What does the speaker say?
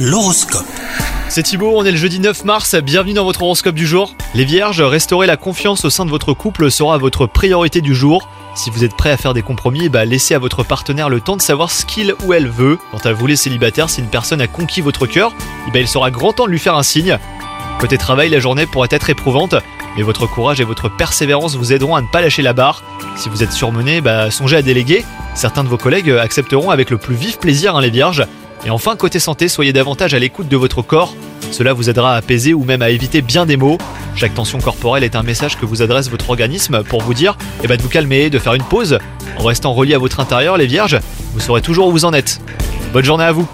L'horoscope. C'est Thibaut, on est le jeudi 9 mars, bienvenue dans votre horoscope du jour. Les vierges, restaurer la confiance au sein de votre couple sera votre priorité du jour. Si vous êtes prêt à faire des compromis, bah laissez à votre partenaire le temps de savoir ce qu'il ou elle veut. Quant à vous les célibataires, si une personne a conquis votre cœur, bah il sera grand temps de lui faire un signe. Côté travail, la journée pourrait être éprouvante, mais votre courage et votre persévérance vous aideront à ne pas lâcher la barre. Si vous êtes surmené, bah songez à déléguer. Certains de vos collègues accepteront avec le plus vif plaisir hein, les vierges. Et enfin, côté santé, soyez davantage à l'écoute de votre corps. Cela vous aidera à apaiser ou même à éviter bien des maux. Chaque tension corporelle est un message que vous adresse votre organisme pour vous dire eh ben, de vous calmer, de faire une pause. En restant relié à votre intérieur, les vierges, vous saurez toujours où vous en êtes. Bonne journée à vous